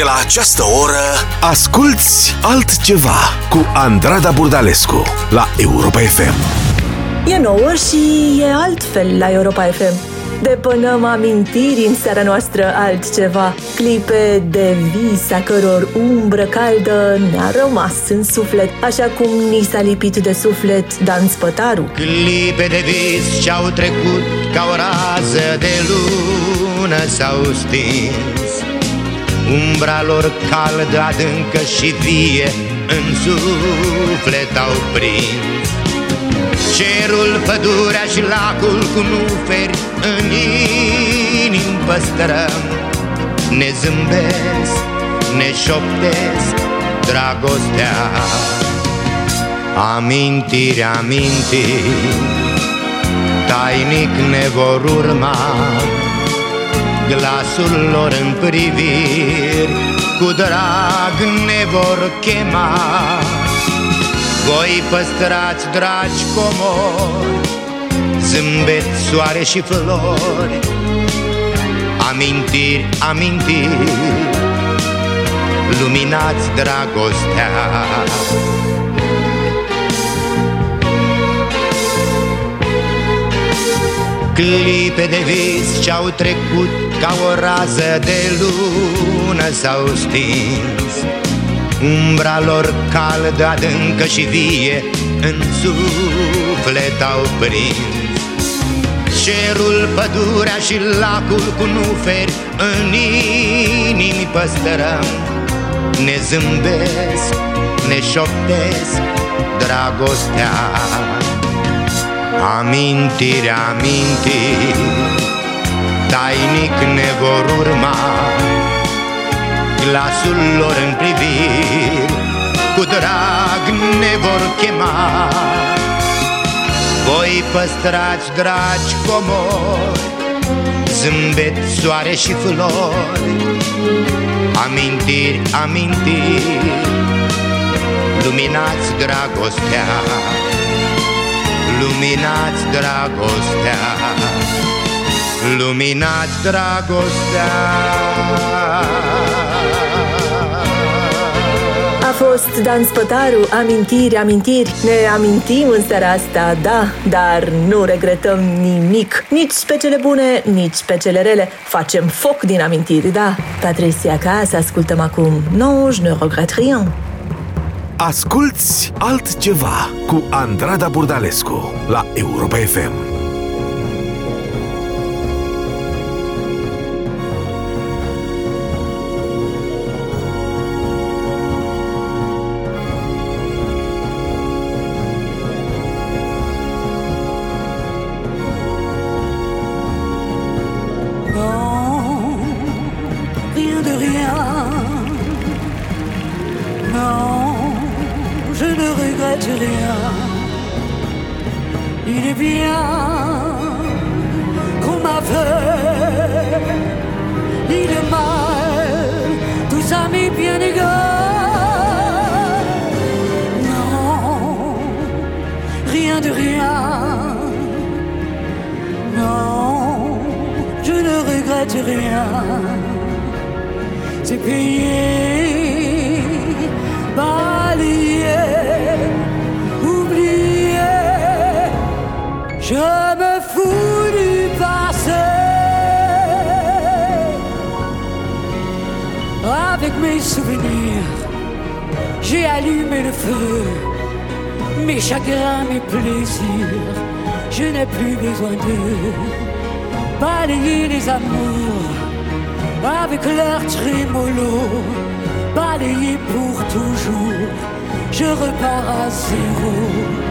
De la această oră Asculți altceva Cu Andrada Burdalescu La Europa FM E nouă și e altfel la Europa FM. Depănăm amintiri în seara noastră altceva, clipe de vis a căror umbră caldă ne-a rămas în suflet, așa cum ni s-a lipit de suflet Dan Spătaru. Clipe de vis ce-au trecut ca o rază de lună s-au stins Umbra lor caldă, adâncă și vie în suflet au prins. Cerul, pădurea și lacul cu nuferi în inim păstrăm. Ne zâmbesc, ne șoptesc dragostea. Amintiri, amintiri Tainic ne vor urma Glasul lor în priviri Cu drag ne vor chema. Voi păstrați, dragi comori Zâmbet, soare și flori Amintiri, amintiri Luminați dragostea. Clipe de vis ce-au trecut Ca o rază de lună s-au stins Umbra lor caldă, adâncă și vie În suflet au prins. Cerul, pădurea și lacul cu nuferi În inimi păstrăm Ne zâmbesc, ne șoptesc dragostea. Amintiri, amintiri Tainic ne vor urma. Glasul lor în priviri Cu drag ne vor chema. Voi păstrați, dragi comori Zâmbet, soare și flori Amintiri, amintiri. Luminați dragostea Luminați dragostea Luminați dragostea A fost Dan Spătaru, amintiri, amintiri. Ne amintim în seara asta, da, dar nu regretăm nimic. Nici pe cele bune, nici pe cele rele. Facem foc din amintiri, da. Patricia ca să ascultăm acum. Non, je ne regrette rien. Asculți altceva Cu Andrada Burdalescu La Europa FM ça m'est bien égal. Non, rien de rien. Non, je ne regrette rien. C'est payé, balayé, oublié. Je me Mes souvenirs, j'ai allumé le feu. Mes chagrins, mes plaisirs, je n'ai plus besoin d'eux. Balayer les amours avec leur trémolo, balayer pour toujours, je repars à zéro.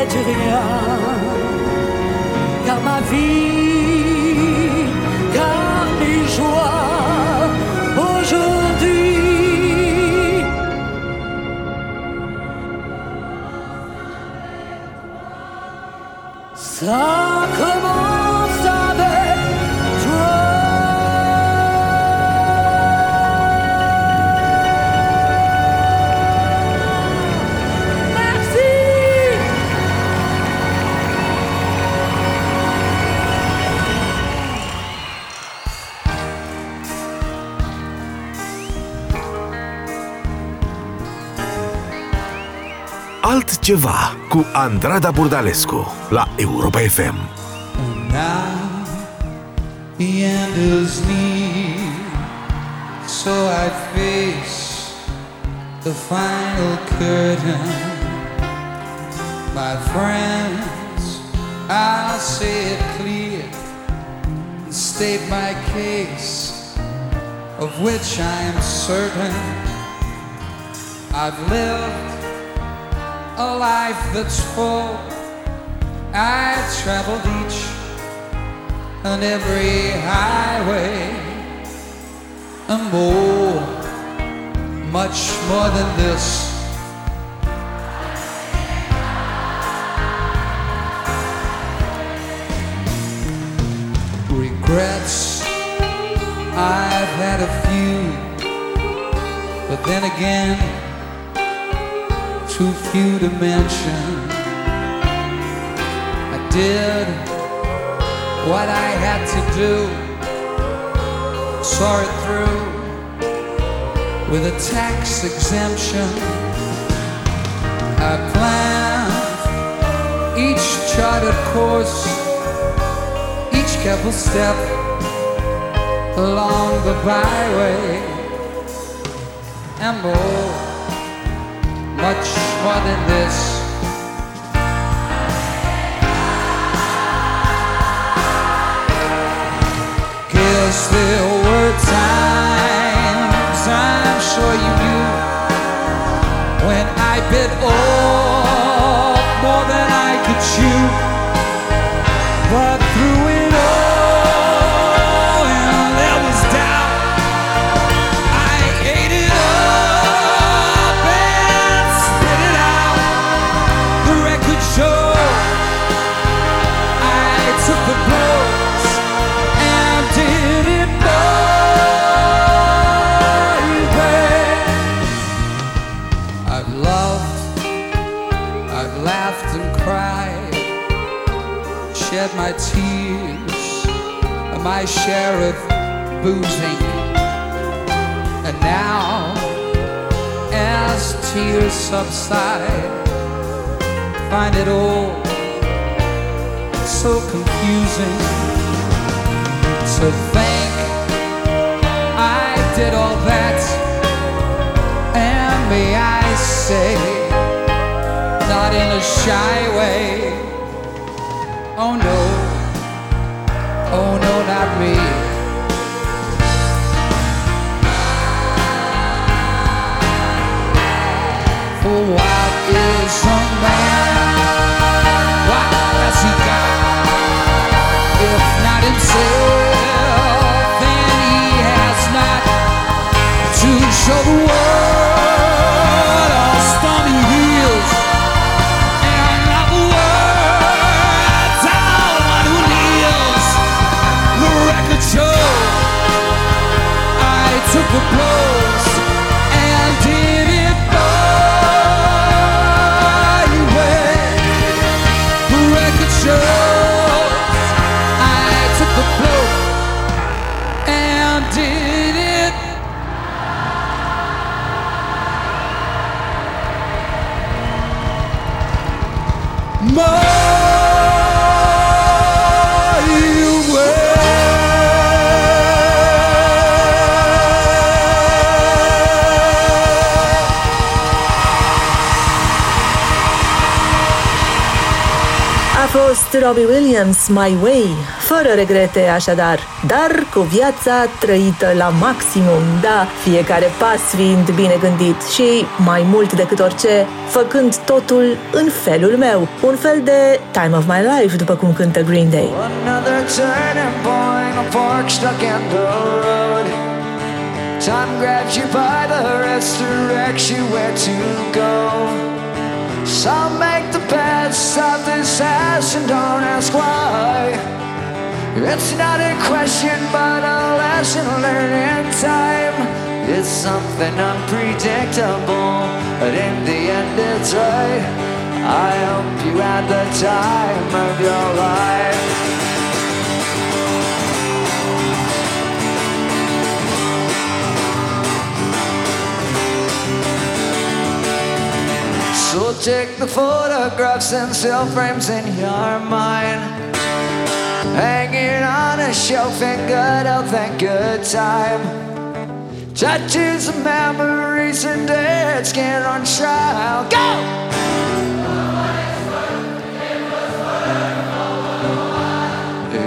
Regrette rien, car ma vie, Altceva cu Andrada Burdalescu la Europa FM. Now the end is near, so I face the final curtain. My friends, I'll say it clear and state my case, of which I am certain. I've lived a life that's full. I've traveled each and every highway and more, much more than this. Regrets, I've had a few, but then again, too few to mention. I did what I had to do, saw it through with a tax exemption. I planned each charted course, each careful step along the byway, and more, much more than this. Guess there were times my share of boozing. And now, as tears subside, find it all so confusing to think I did all that, and may I say, not in a shy way. Oh no, oh no, not me. For what is a man? What has he got? If not himself, then he has not to show the world took the blows fost Robbie Williams, My Way, fără regrete așadar, dar cu viața trăită la maximum, da, fiecare pas fiind bine gândit și, mai mult decât orice, făcând totul în felul meu, un fel de time of my life, după cum cântă Green Day. Another turning point, a fork stuck in the road. Time grabs you by the wrist, directs you where to go. Some make the best of this ass and don't ask why. It's not a question, but a lesson learned in time. It's something unpredictable, but in the end, it's right. I hope you had the time of your life. So take the photographs and still frames in your mind. Hanging on a shelf in good health and good time. Tattoos of memories and dead skin on trial. Go!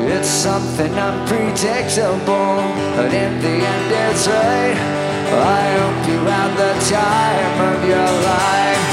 It's something unpredictable, but in the end it's right. I hope you had the time of your life.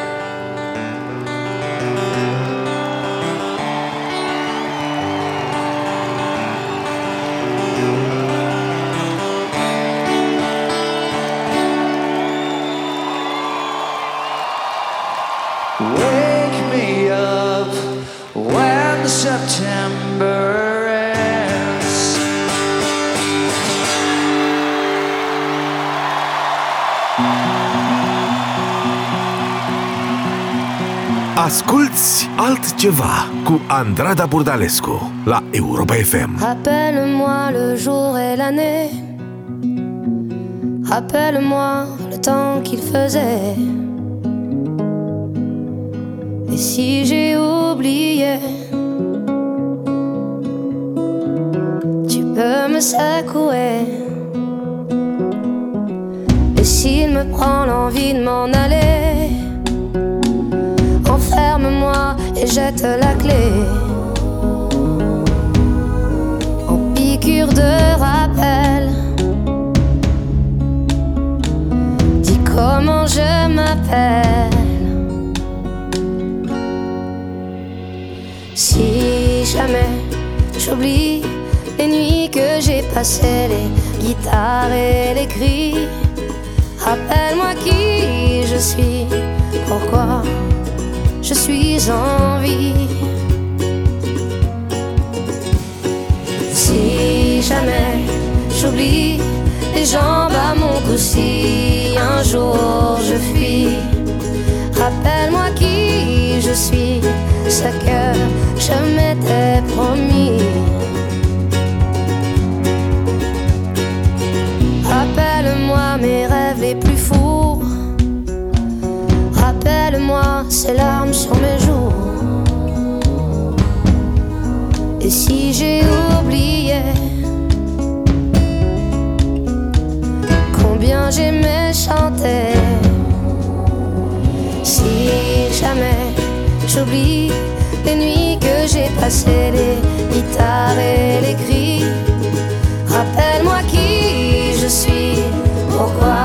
Asculți altceva cu Andrada Burdalescu la Europa FM. Rappelle-moi le jour et l'année. Rappelle-moi le temps qu'il faisait. Et si j'ai oublié, tu peux me secouer. Et s'il me prend l'envie de m'en aller ferme-moi et jette la clé. En piqûre de rappel, dis comment je m'appelle. Si jamais j'oublie les nuits que j'ai passées, les guitares et les cris, rappelle-moi qui je suis, pourquoi je suis en vie. Si jamais j'oublie les jambes à mon cou, j'ai oublié combien j'aimais chanter, si jamais j'oublie les nuits que j'ai passées, les guitares et les cris, rappelle-moi qui je suis, pourquoi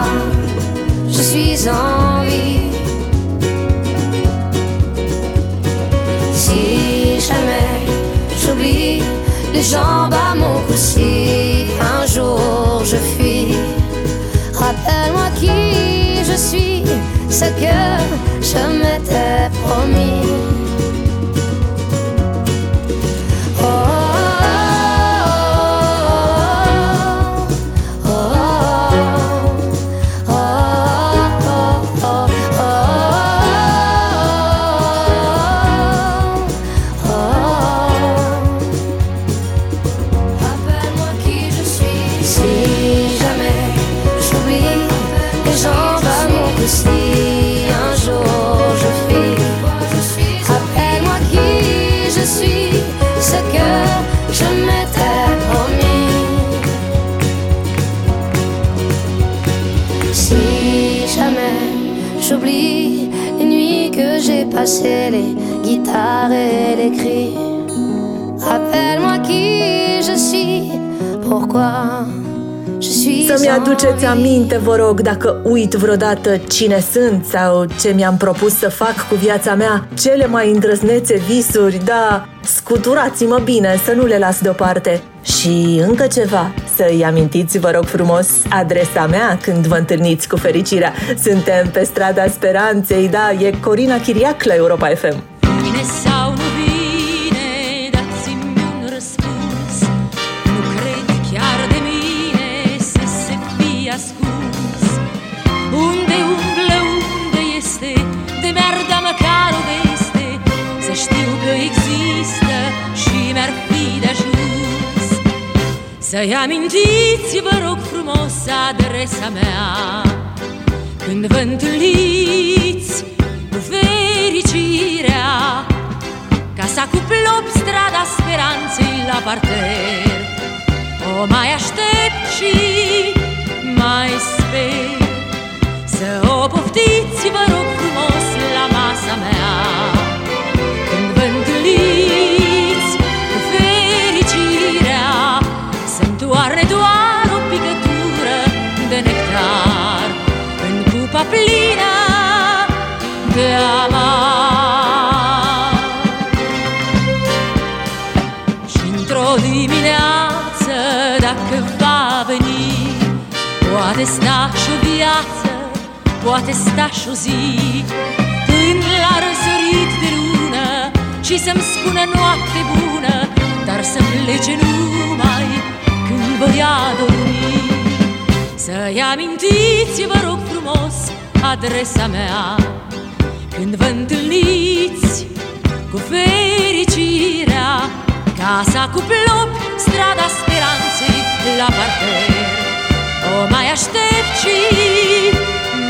je suis en jambes à mon cou un jour je fuis. Rappelle-moi qui je suis, ce que je m'étais promis. J'ai passé les guitares et les cris. Rappelle-moi qui je suis, pourquoi je suis. Să-mi aduceți aminte, vă rog, dacă uit vreodată cine sunt sau ce mi-am propus să fac cu viața mea, cele mai îndrăznețe visuri, da, scuturați-mă bine să nu le las deoparte. Și încă ceva, să-i amintiți, vă rog frumos, adresa mea când vă întâlniți cu fericirea. Suntem pe strada Speranței, da, e Corina Chiriac la Europa FM. Să-i amintiți, vă rog frumos, adresa mea. Când vă întâlniți cu fericirea Casa cu plop, strada speranței la parter. O mai aștept și mai sper. Să o poftiți, vă rog frumos, la masa mea dimineață, dacă va veni Poate sta și o viață, poate sta și o zi. Până la răsărit de lună Și să-mi spună noapte bună Dar să plece numai când vă ia dormi Să-i amintiți, vă rog frumos, adresa mea. Când vă întâlniți cu fericirea Casa cu plop, strada speranței la parter. O mai aștept și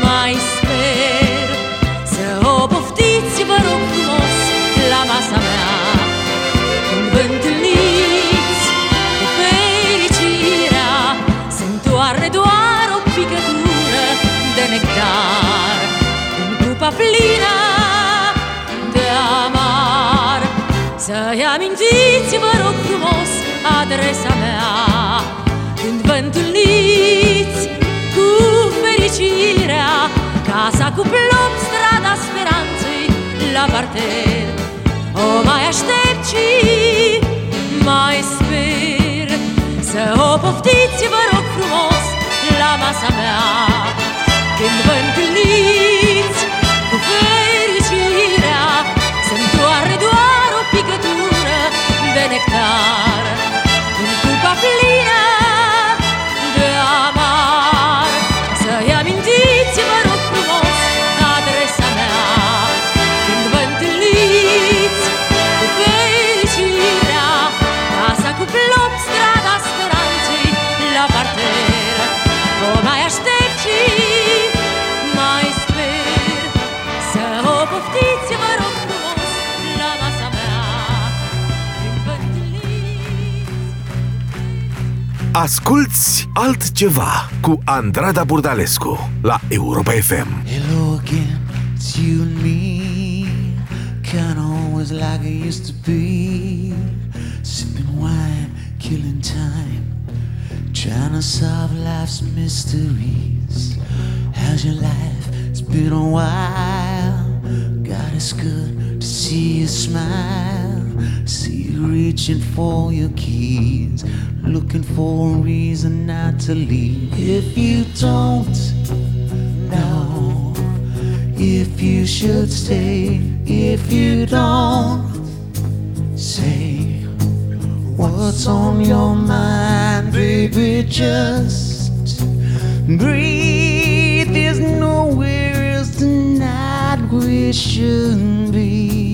mai sper Să o poftiți, vă rog frumos, la masa mea. Când vă întâlniți cu fericirea Să-mi toarne doar o picătură de nectar. În cupa plină Să-i amintiți, vă rog frumos, adresa mea. Când vă întâlniți cu fericirea Casa cu plop, strada speranței la parter O mai aștept și mai sper. Să o poftiți, vă rog frumos, la masa mea. Când vă întâlniți de Asculți altceva cu Andrada Burdalescu la Europa FM. Hello again, it's you and me. Kinda always like it used to be. Sipping wine, killing time. Trying to solve life's mysteries. How's your life? It's been a while. God, it's good to see you smile. See you reaching for your keys. Looking for a reason not to leave. If you don't know if you should stay, if you don't say what's on your mind, baby, just breathe. There's nowhere else tonight we should be.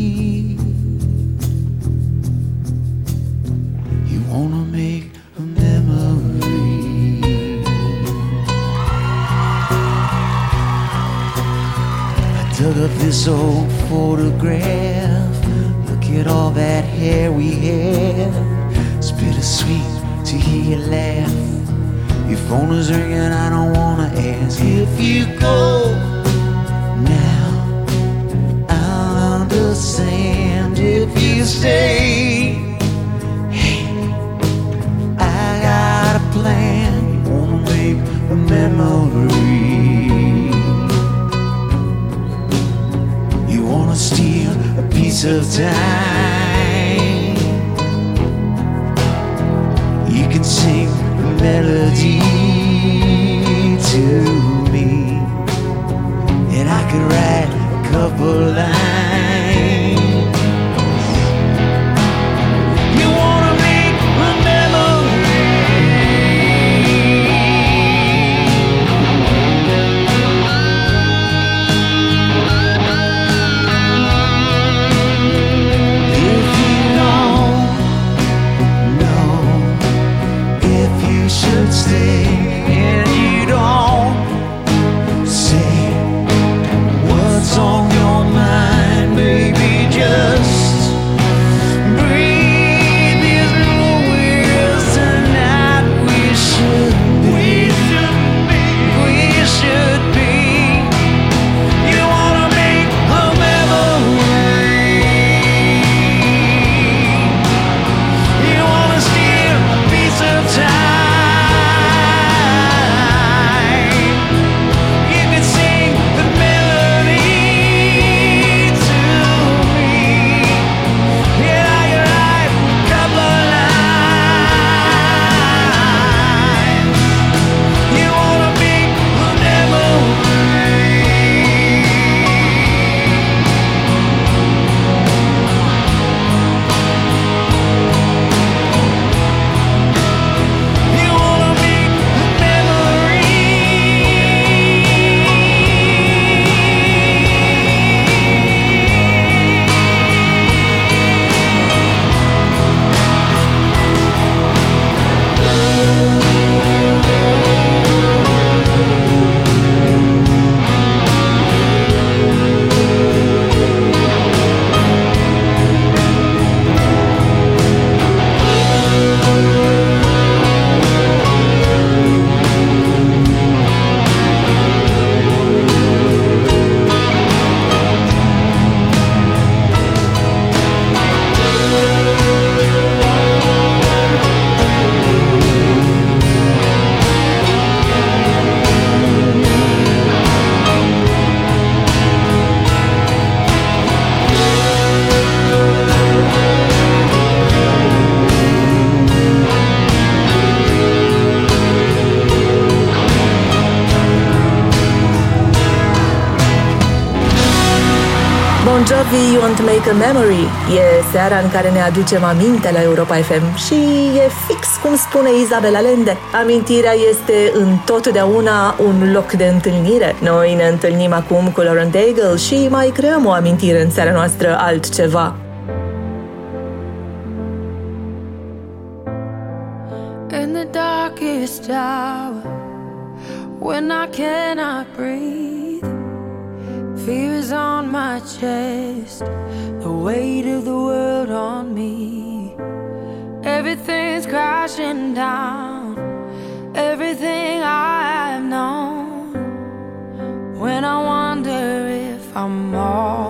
Load up this old photograph. Look at all that hair we had. It's bittersweet to hear you laugh. Your phone is ringing, I don't wanna ask if you go now. I'll understand if you stay. time. a Memory. E seara în care ne aducem aminte la Europa FM și e fix cum spune Izabela Lende. Amintirea este întotdeauna un loc de întâlnire. Noi ne întâlnim acum cu Lauren Daigle și mai creăm o amintire în seara noastră altceva. weight of the world on me. Everything's crashing down, everything I have known. When I wonder if I'm all.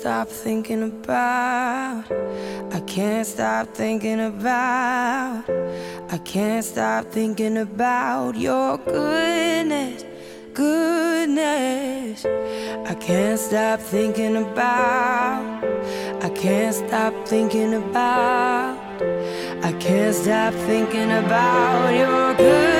Stop thinking about. I can't stop thinking about. I can't stop thinking about your goodness, goodness. I can't stop thinking about. I can't stop thinking about. I can't stop thinking about your goodness,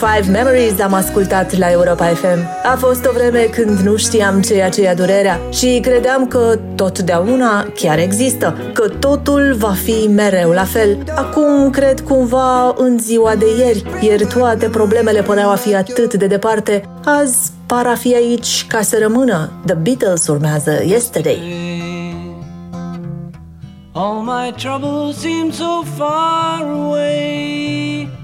Maroon 5 Memories am ascultat la Europa FM. A fost o vreme când nu știam ceea ce e durerea și credeam că totdeauna chiar există, că totul va fi mereu la fel. Acum cred cumva în ziua de ieri, ieri toate problemele păreau a fi atât de departe, azi par a fi aici ca să rămână. The Beatles urmează Yesterday. All my troubles seem so far away.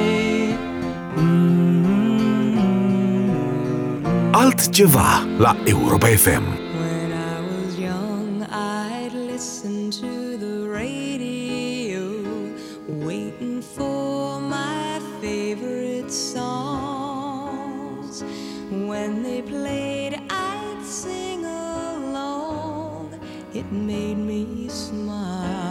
Altceva la Europa FM. When I was young, I'd listen to the radio, waiting for my favorite songs. When they played, I'd sing along. It made me smile.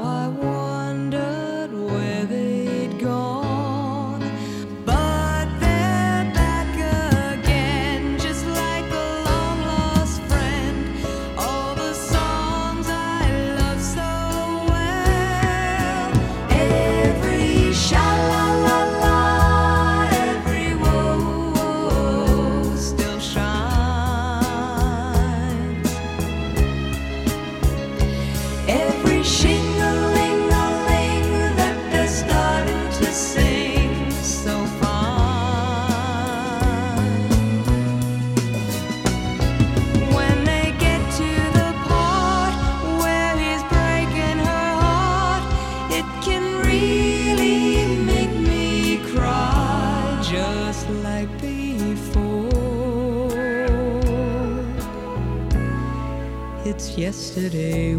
yesterday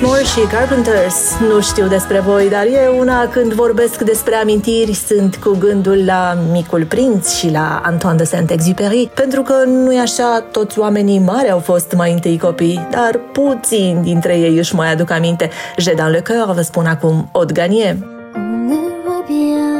Moore și Carpenters. Nu știu despre voi, dar e una când vorbesc despre amintiri sunt cu gândul la Micul Prinț și la Antoine de Saint-Exupéry, pentru că nu e așa, toți oamenii mari au fost mai întâi copii, dar puțin dintre ei își mai aduc aminte. J'ai dans le cœur, vă spun acum, Odganie. Ne voit bien.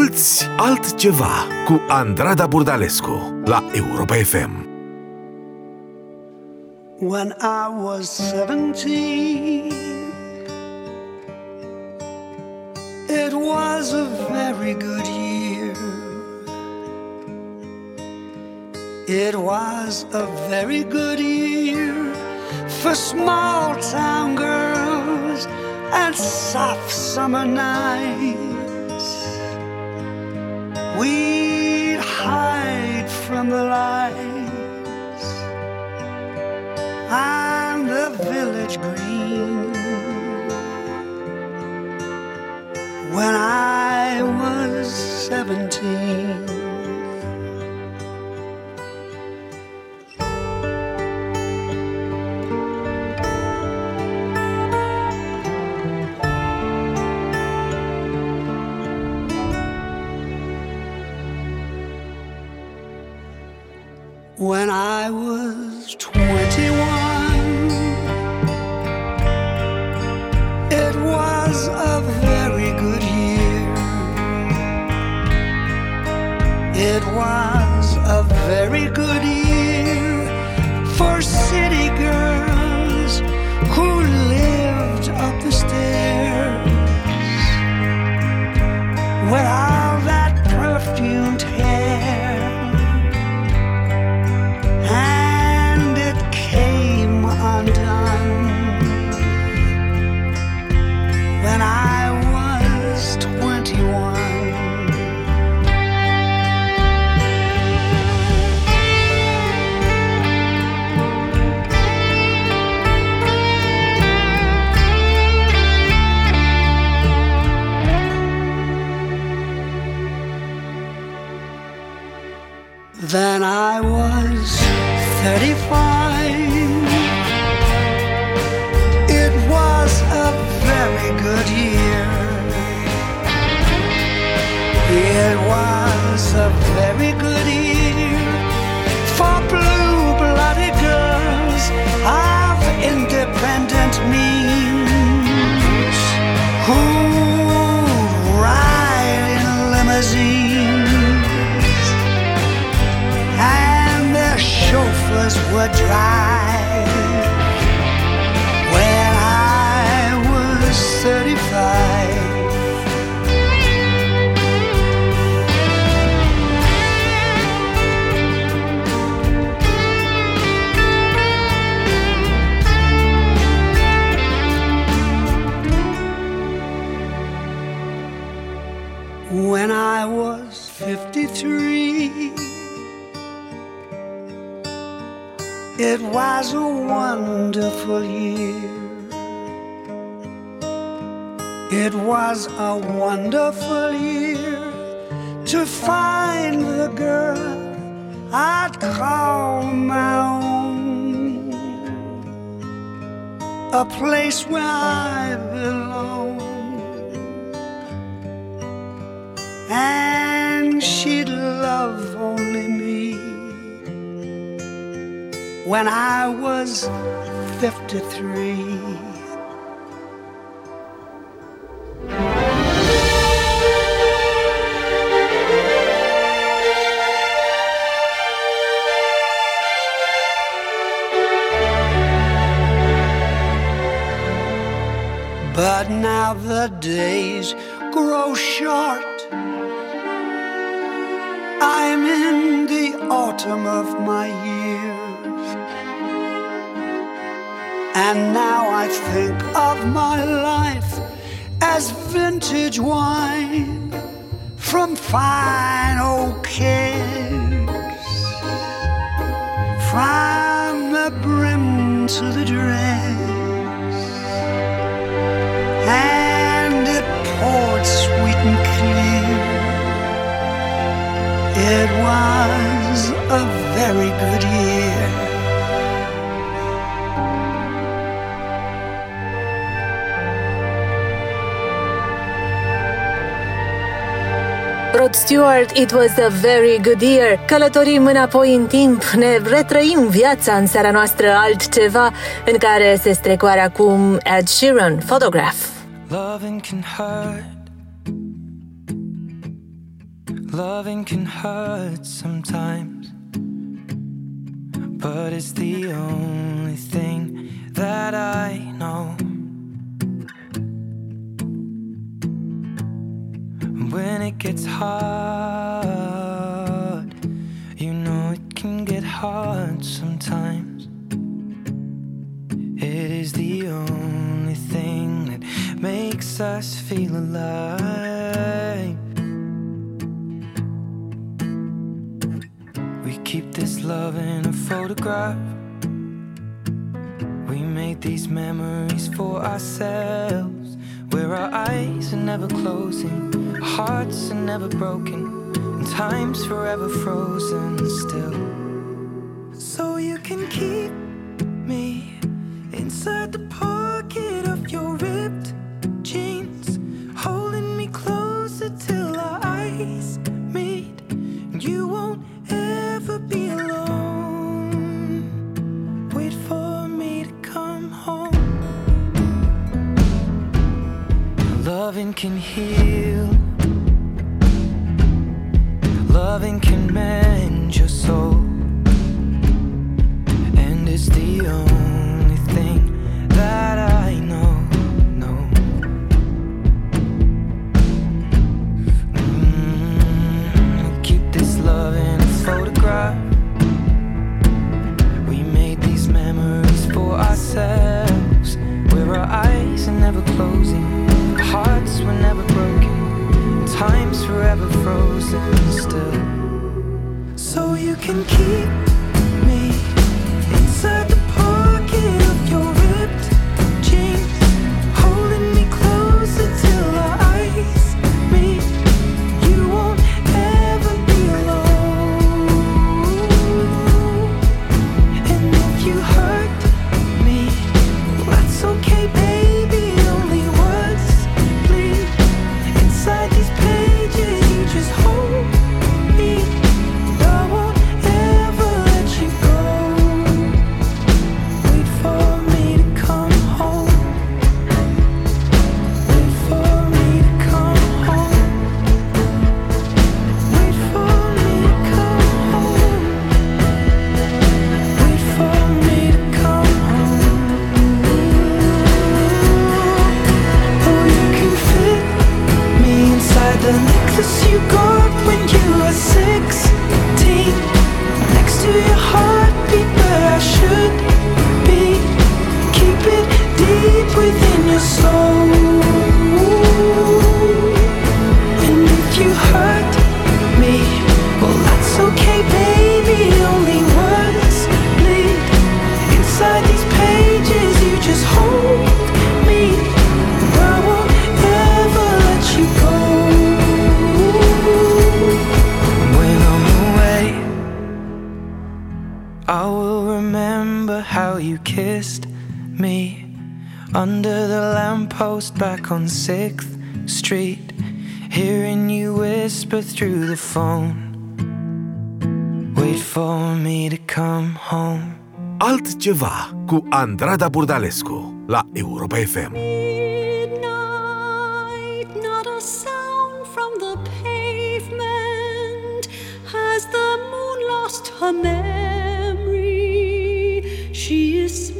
Asculți altceva cu Andrada Burdalescu la Europa FM. When I was 17 It was a very good year It was a very good year for small town girls and soft summer nights We'd hide from the lights and the village green. When I was seventeen. When I was 53. But now the days grow short. I'm in the autumn of my years. And now I think of my life as vintage wine from fine old kegs. From the brim to the dregs. And it poured sweet and clear. It was a very good year. Rod Stewart, it was a very good year. Călătorim înapoi în timp, ne retrăim viața în seara noastră altceva în care se strecoară acum Ed Sheeran, Photograph. Loving can hurt. Loving can hurt sometimes. But it's the only thing that I know. When it gets hard, you know it can get hard sometimes. It is the only thing that makes us feel alive. We keep this love in a photograph. We made these memories for ourselves, where our eyes are never closing, hearts are never broken, and time's forever frozen still. So you can keep me inside the pocket of your ripped jeans, holding me closer till our eyes meet. You won't ever be alone. Wait for me to come home. Loving can heal. Loving can mend your soul. And it's the only thing that I know. know. Mm, keep this love in a photograph. We made these memories for ourselves, where our eyes are never closing, hearts were never broken, time's forever frozen still. So you can keep me inside the phone Wait for me to come home Altceva cu Andrada Burdalescu la Europa FM. Midnight, not a sound from the pavement Has the moon lost her memory? She is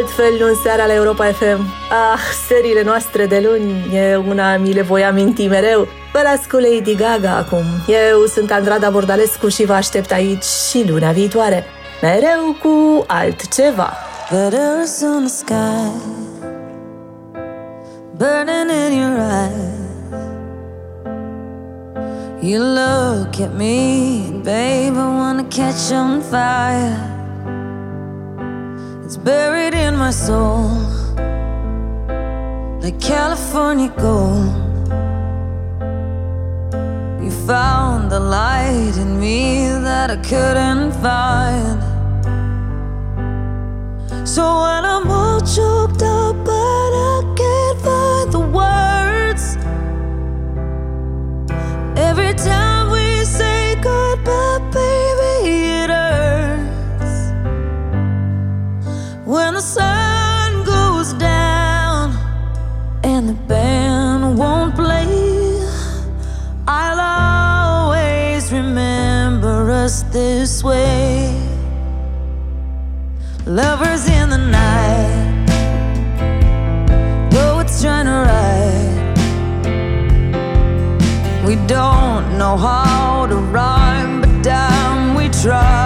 altfel în seara la Europa FM. Ah, serile noastre de luni, e una mi le voi aminti mereu. Vă las cu Lady Gaga acum. Eu sunt Andrada Bordalescu și vă aștept aici și luna viitoare. Mereu cu altceva. Letters on the sky Burning in your eyes You look at me, babe, I wanna catch on fire It's buried in my soul like California gold. You found the light in me that I couldn't find. So when I'm all choked up, but I can't find the words, every time. this way. Lovers in the night, though it's trying to ride. We don't know how to rhyme, but damn, we try.